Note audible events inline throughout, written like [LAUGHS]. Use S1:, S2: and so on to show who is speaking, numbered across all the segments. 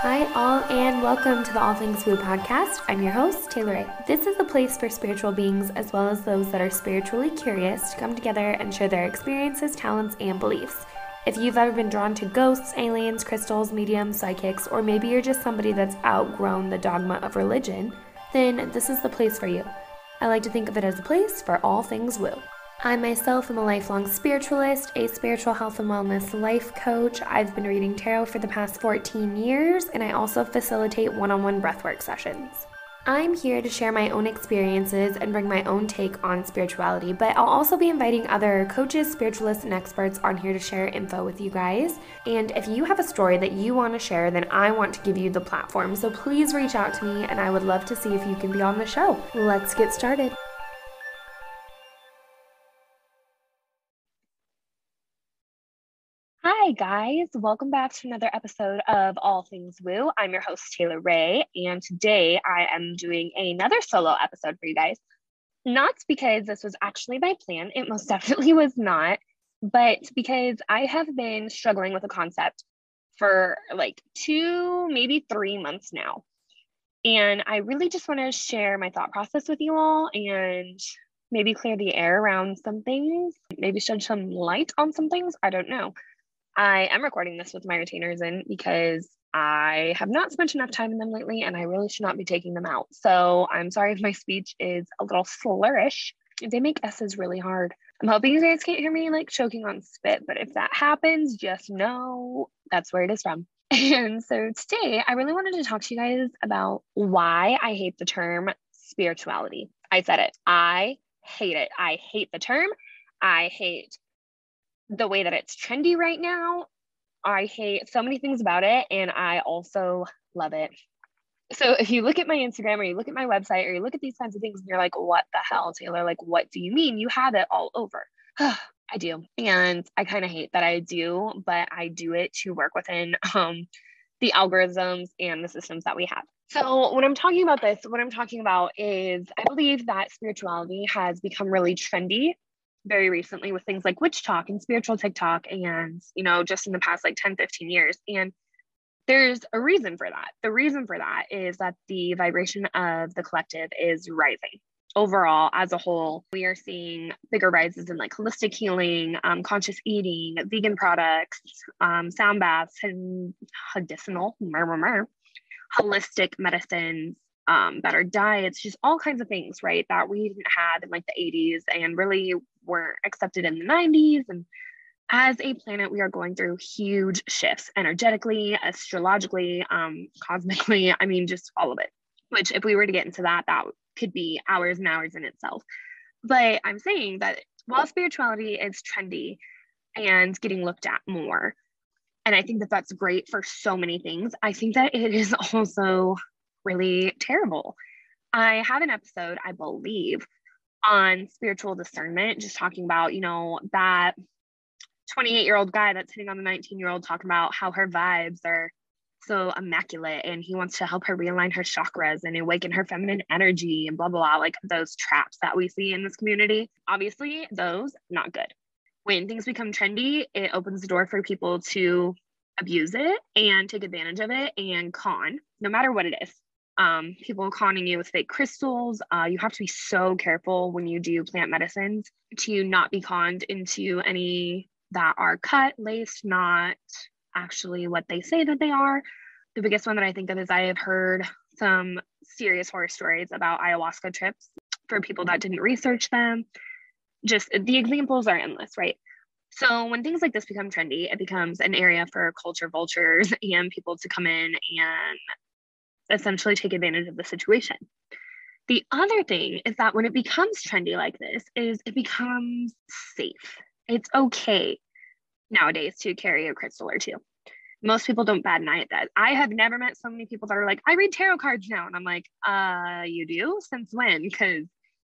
S1: Hi, all, and welcome to the All Things Woo podcast. I'm your host, Taylor Ray. This is a place for spiritual beings as well as those that are spiritually curious to come together and share their experiences, talents, and beliefs. If you've ever been drawn to ghosts, aliens, crystals, mediums, psychics, or maybe you're just somebody that's outgrown the dogma of religion, then this is the place for you. I like to think of it as a place for all things woo. I myself am a lifelong spiritualist, a spiritual health and wellness life coach. I've been reading tarot for the past 14 years, and I also facilitate one on one breathwork sessions. I'm here to share my own experiences and bring my own take on spirituality, but I'll also be inviting other coaches, spiritualists, and experts on here to share info with you guys. And if you have a story that you want to share, then I want to give you the platform. So please reach out to me, and I would love to see if you can be on the show. Let's get started. Guys. Welcome back to another episode of All Things Woo. I'm your host, Taylor Ray, and today I am doing another solo episode for you guys. Not because this was actually my plan, it most [LAUGHS] definitely was not, but because I have been struggling with a concept for like two, maybe three months now. And I really just want to share my thought process with you all and maybe clear the air around some things, maybe shed some light on some things. I don't know. I am recording this with my retainers in because I have not spent enough time in them lately and I really should not be taking them out. So I'm sorry if my speech is a little slurish. They make S's really hard. I'm hoping you guys can't hear me like choking on spit, but if that happens, just know that's where it is from. [LAUGHS] And so today I really wanted to talk to you guys about why I hate the term spirituality. I said it. I hate it. I hate the term. I hate the way that it's trendy right now. I hate so many things about it, and I also love it. So if you look at my Instagram or you look at my website or you look at these kinds of things and you're like, what the hell, Taylor? Like, what do you mean? You have it all over. [SIGHS] I do. And I kind of hate that I do, but I do it to work within [LAUGHS] um, the algorithms and the systems that we have. So, when I'm talking about this, what I'm talking about is I believe that spirituality has become really trendy very recently with things like WitchTok and spiritual TikTok and, you know, just in the past like 10, 15 years. And there's a reason for that. The reason for that is that the vibration of the collective is rising. Overall, as a whole, we are seeing bigger rises in like holistic healing, um, conscious eating, vegan products, um, sound baths, and medicinal, holistic medicines, um, better diets, just all kinds of things, right? That we didn't have in like the 80s and really weren't accepted in the 90s. And as a planet, we are going through huge shifts energetically, astrologically, um, cosmically. I mean, just all of it. Which, if we were to get into that, that could be hours and hours in itself. But I'm saying that while spirituality is trendy and getting looked at more, and I think that that's great for so many things, I think that it is [LAUGHS] also really terrible. I have an episode, I believe, on spiritual discernment, just talking about, you know, that 28 year old guy that's hitting on the 19 year old, talking about how her vibes are so immaculate and he wants to help her realign her chakras and awaken her feminine energy and blah, blah, blah, like those traps that we see in this community. Obviously, those not good. When things become trendy, it opens the door for people to abuse it and take advantage of it and con, no matter what it is um, people conning you with fake crystals. Uh, you have to be so careful when you do plant medicines to not be conned into any that are cut, laced, not actually what they say that they are. The biggest one that I think of is I have heard some serious horror stories about ayahuasca trips for people that didn't research them. Just the examples are endless, right? So when things like this become trendy, it becomes an area for culture vultures [LAUGHS] and people to come in and essentially take advantage of the situation. The other thing is that when it becomes trendy like this is it becomes safe. It's okay nowadays to carry a crystal or two. Most people don't bad at that. I have never met so many people that are like, I read tarot cards now. And I'm like, uh, you do? Since when? Because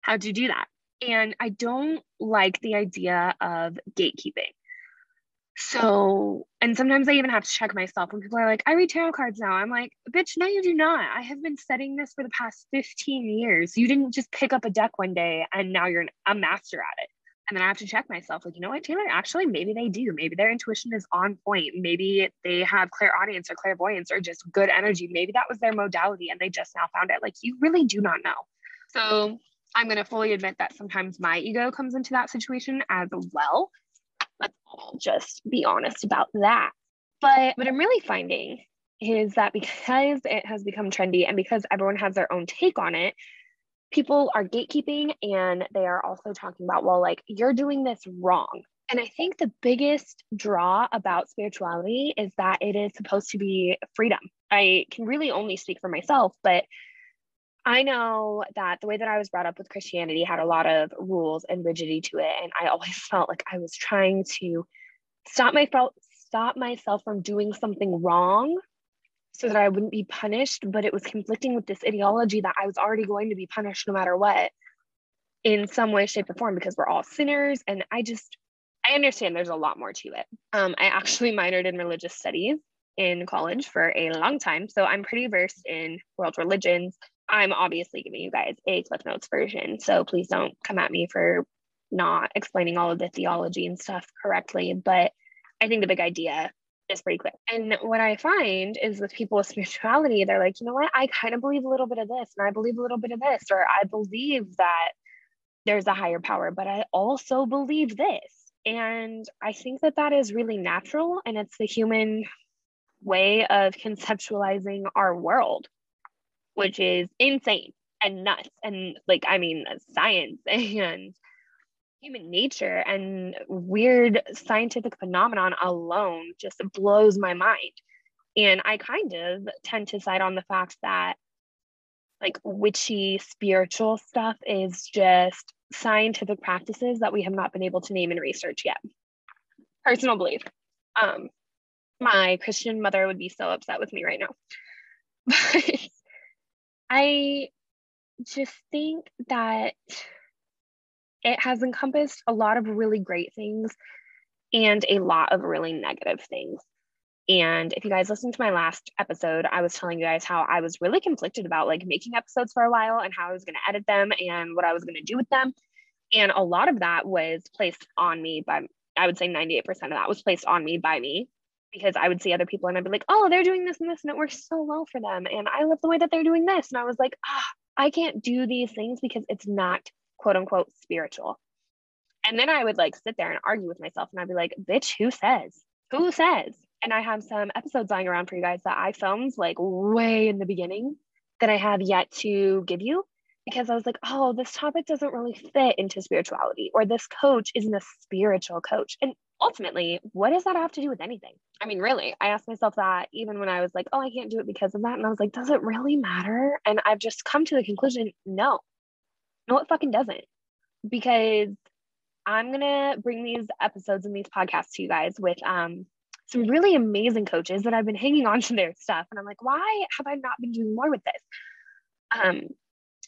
S1: how'd you do that? And I don't like the idea of gatekeeping. So, and sometimes I even have to check myself when people are like, I read tarot cards now. I'm like, bitch, no, you do not. I have been studying this for the past 15 years. You didn't just pick up a deck one day and now you're a master at it. And then I have to check myself, like, you know what, Taylor, actually, maybe they do. Maybe their intuition is on point. Maybe they have clairaudience or clairvoyance or just good energy. Maybe that was their modality and they just now found it. Like, you really do not know. So I'm going to fully admit that sometimes my ego comes into that situation as well. Let's all just be honest about that. But what I'm really finding is that because it has become trendy and because everyone has their own take on it, people are gatekeeping and they are also talking about, well, like you're doing this wrong. And I think the biggest draw about spirituality is that it is supposed to be freedom. I can really only speak for myself, but I know that the way that I was brought up with Christianity had a lot of rules and rigidity to it. And I [LAUGHS] always felt like I was trying to stop myself stop myself from doing something wrong so that I wouldn't be punished, but it was conflicting with this ideology that I was already going to be punished no matter what in some way, shape, or form because we're all sinners. And I just, I understand there's a lot more to it. Um, I actually minored in religious studies in college for a long time. So I'm pretty versed in world religions. I'm obviously giving you guys a Cliff Notes version. So please don't come at me for not explaining all of the theology and stuff correctly. But I think the big idea is pretty clear. And what I find is with people with [LAUGHS] spirituality, they're like, you know what, I kind of believe a little bit of this, and I believe a little bit of this, or I believe that there's a higher power, but I also believe this. And I think that that is really natural, and it's the human way of conceptualizing our world, which is insane and nuts. And like, I mean, science [LAUGHS] and human nature and weird scientific phenomenon alone just blows my mind. And I kind of tend to side on the fact that like witchy spiritual stuff is just scientific practices that we have not been able to name and research yet. Personal belief. Um, my Christian mother would be so upset with me right now. [LAUGHS] But I just think that it has encompassed a lot of really great things and a lot of really negative things. And if you guys listened to my last episode, I was telling you guys how I was really conflicted about like making episodes for a while and how I was going to edit them and what I was going to do with them. And a lot of that was placed on me by, I would say 98% of that was placed on me by me because I would see other people and I'd be like, oh, they're doing this and this and it works so well for them. And I love the way that they're doing this. And I was like, ah, I can't do these things because it's not quote unquote spiritual. And then I would like sit there and argue with myself and I'd be like, bitch, who says? Who says? And I have some episodes lying around for you guys that I filmed like way in the beginning that I have yet to give you because I was like, oh, this topic doesn't really fit into spirituality, or this coach isn't a spiritual coach. And ultimately, what does that have to do with anything? I mean, really, I asked myself that even when I was like, oh, I can't do it because of that. And I was like, does it really matter? And I've just come to the conclusion no, no, it fucking doesn't. Because I'm gonna bring these episodes and these podcasts to you guys with um some really amazing coaches that I've been hanging on to their stuff. And I'm like, why have I not been doing more with this? Um,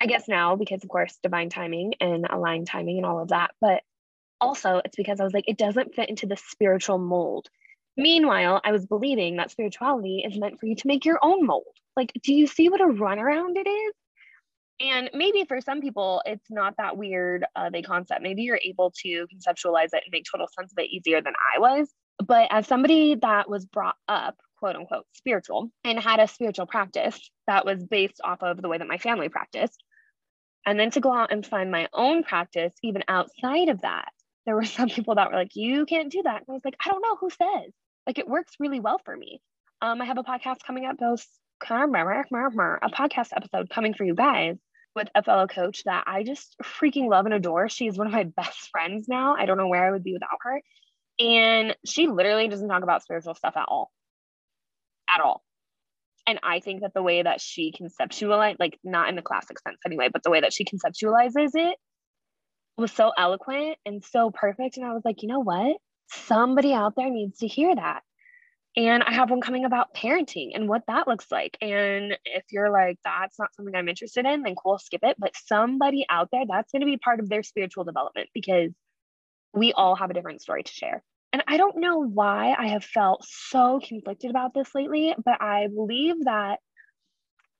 S1: I guess now because of course divine timing and aligned timing and all of that. But also it's because I was like, it doesn't fit into the spiritual mold. Meanwhile, I was believing that spirituality is meant for you to make your own mold. Like, do you see what a runaround it is? And maybe for some people, it's not that weird of a concept. Maybe you're able to conceptualize it and make total sense of it easier than I was. But as somebody that was brought up, quote unquote, spiritual and had a spiritual practice that was based off of the way that my family practiced, and then to go out and find my own practice, even outside of that, there were [LAUGHS] some people that were like, you can't do that. And I was like, I don't know who says. Like, it works really well for me. Um, I have a podcast coming up, those a podcast episode coming for you guys with a fellow coach that I just freaking love and adore. She's one of my [LAUGHS] best friends now. I don't know where I would be without her. And she literally doesn't talk about spiritual stuff at all. At all. And I think that the way that she conceptualized, like not in the classic sense anyway, but the way that she conceptualizes it was so eloquent and so perfect. And I was like, you know what? Somebody out there needs to hear that. And I have one coming about parenting and what that looks like. And if you're like, that's not something I'm interested in, then cool, skip it. But somebody out there, that's going to be part of their spiritual development because we all have a different story to share. And I don't know why I have felt so conflicted about this lately, but I believe that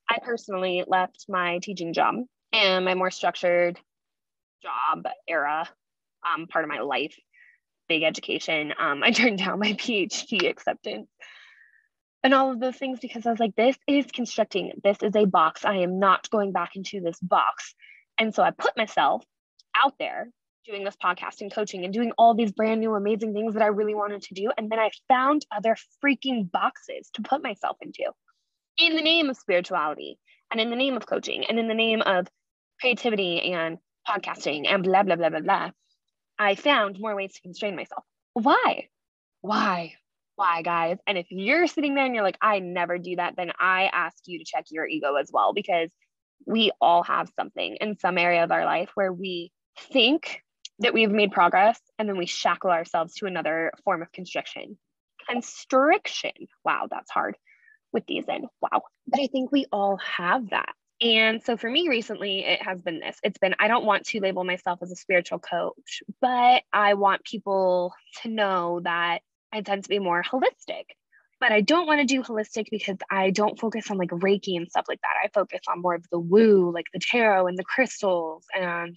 S1: I personally left my teaching job and my more structured job era um, part of my life. Big education. Um, I [LAUGHS] turned down my PhD acceptance and all of those things because I was like, this is constricting. This is a box. I am not going back into this box. And so I put myself out there doing this podcast and coaching and doing all these brand new amazing things that I really wanted to do. And then I found other freaking boxes to put myself into in the name of spirituality and in the name of coaching and in the name of creativity and podcasting and blah, blah, blah, blah, blah. I found more ways to constrain myself. Why? Why? Why, guys? And if you're sitting there and you're like, I never do that, then I ask you to check your ego as well, because we all have something in some area of our life where we think that we've made progress and then we shackle ourselves to another form of constriction. Constriction. Wow, that's hard with these in. Wow. But I think we all have that. And so for me recently, it has been this it's been, I don't want to label myself as a spiritual coach, but I want people to know that I tend to be more holistic. But I don't want to do holistic because I don't focus on like Reiki and stuff like that. I focus on more of the woo, like the tarot and the crystals and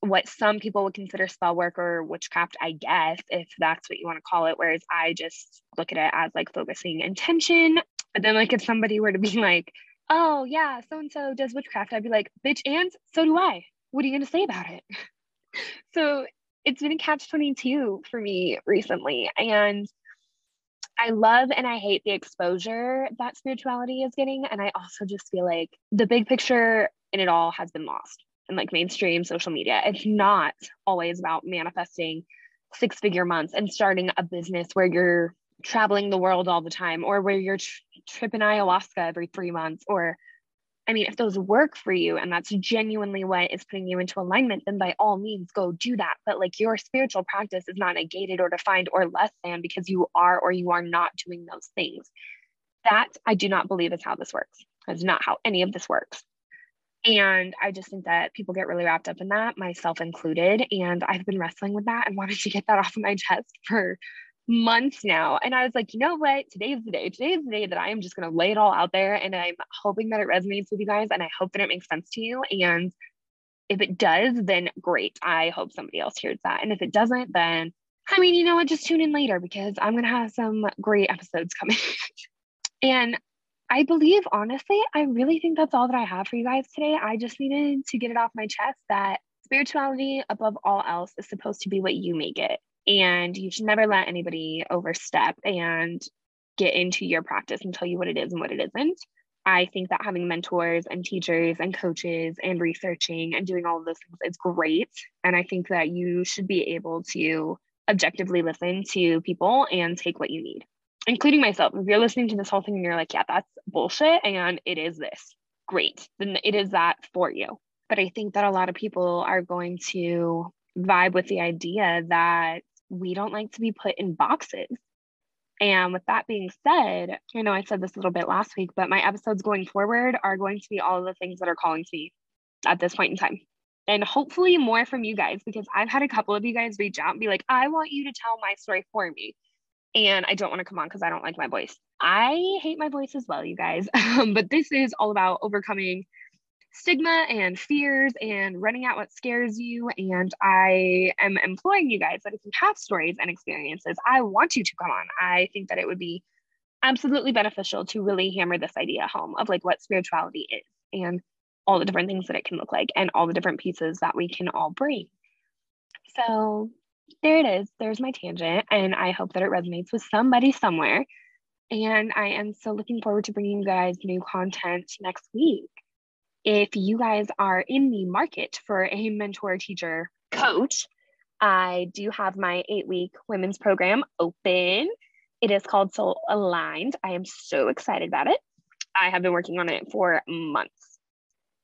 S1: what some people would consider spell work or witchcraft, I guess, if that's what you want to call it. Whereas I just look at it as like focusing intention. But then, like, if somebody were to be like, oh, yeah, so and so does witchcraft, I'd be like, bitch, and so do I. What are you to say about it? [LAUGHS] so it's been a catch 22 for me recently. And I love and I hate the exposure that spirituality is getting. And I also just feel like the big picture in it all has been lost in like mainstream social media. It's not always about manifesting six figure months and starting a business where you're traveling the world all the time or where you're tr- tripping ayahuasca every three months or I mean, if those work for you and that's genuinely what is putting you into alignment, then by all means go do that. But like your spiritual practice is not negated or defined or less than because you are or you are not doing those things. That I do not believe is how this works. That's not how any of this works. And I just think that people get really wrapped up in that, myself included. And I've been wrestling with that and wanted to get that off of my chest for months now. And I was like, you know what? Today's the day. Today's the day that I am just going to lay it all out there. And I'm hoping that it resonates with you guys. And I hope that it makes sense to you. And if it does, then great. I hope somebody else hears that. And if it doesn't, then I mean, you know what? Just tune in later because I'm going to have some great episodes coming. [LAUGHS] and I believe, honestly, I really think that's all that I have for you guys today. I just needed to get it off my chest that spirituality, above all else, is supposed to be what you make it. And you should never let anybody overstep and get into your practice and tell you what it is and what it isn't. I think that having mentors and teachers and coaches and researching and doing all of those things is great. And I think that you should be able to objectively listen to people and take what you need including myself, if you're listening to this whole thing and you're like, yeah, that's bullshit, and it is this, great, then it is that for you. But I think that a lot of people are going to vibe with the idea that we don't like to be put in boxes. And with that being said, I know I said this a little bit last week, but my episodes going forward are going to be all of the things that are calling to me at this point in time. And hopefully more from you guys because I've had a couple of you guys reach out and be like, I want you to tell my story for me and I don't want to come on because I don't like my voice. I hate my voice as well, you guys. [LAUGHS] Um, but this is all about overcoming stigma and fears and running out what scares you. And I am employing you guys that if you have stories and experiences, I want you to come on. I think that it would be absolutely beneficial to really hammer this idea home of like what spirituality is and all the different things that it can look like and all the different pieces that we can all bring. So there it is. There's my tangent. And I hope that it resonates with somebody somewhere. And I am so looking forward to bringing you guys new content next week. If you guys are in the market for a mentor, teacher, coach, I do have my eight week women's program open. It is called Soul Aligned. I am so excited about it. I have been working on it for months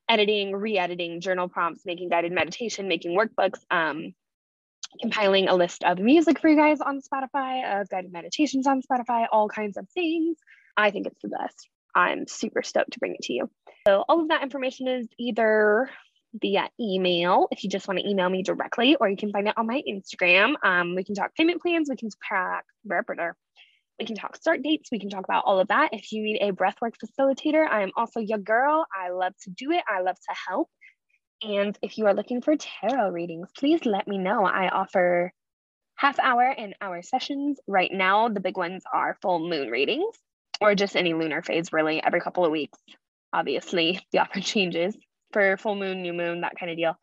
S1: editing, re editing journal prompts, making guided meditation, making workbooks, um, compiling a list of music for you guys on Spotify, of guided meditations on Spotify, all kinds of things. I think it's the best. I'm super stoked to bring it to you. So, all of that information is either via email if you just want to email me directly, or you can find it on my Instagram. Um, we can talk payment plans, we can talk, we can talk start dates, we can talk about all of that. If you need a breathwork facilitator, I am also your girl. I love to do it, I love to help. And if you are looking for tarot readings, please let me know. I offer half hour and hour sessions. Right now, the big ones are full moon readings or just any lunar phase, really, every couple of weeks. Obviously, [LAUGHS] the offer changes for full moon, new moon, that kind of deal.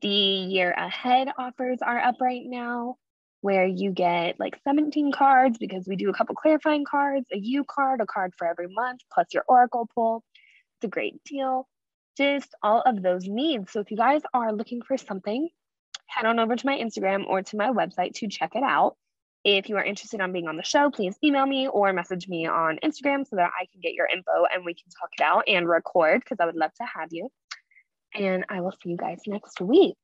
S1: The year ahead offers are up right now, where you get like 17 cards because we do a couple clarifying cards, a U card, a card for every month, plus your oracle pull. It's a great deal. Just all of those needs. So if you guys are looking for something, head on over to my Instagram or to my website to check it out. If you are interested on being on the show, please email me or message me on Instagram so that I can get your info and we can talk it out and record because I would love to have you. And I will see you guys next week.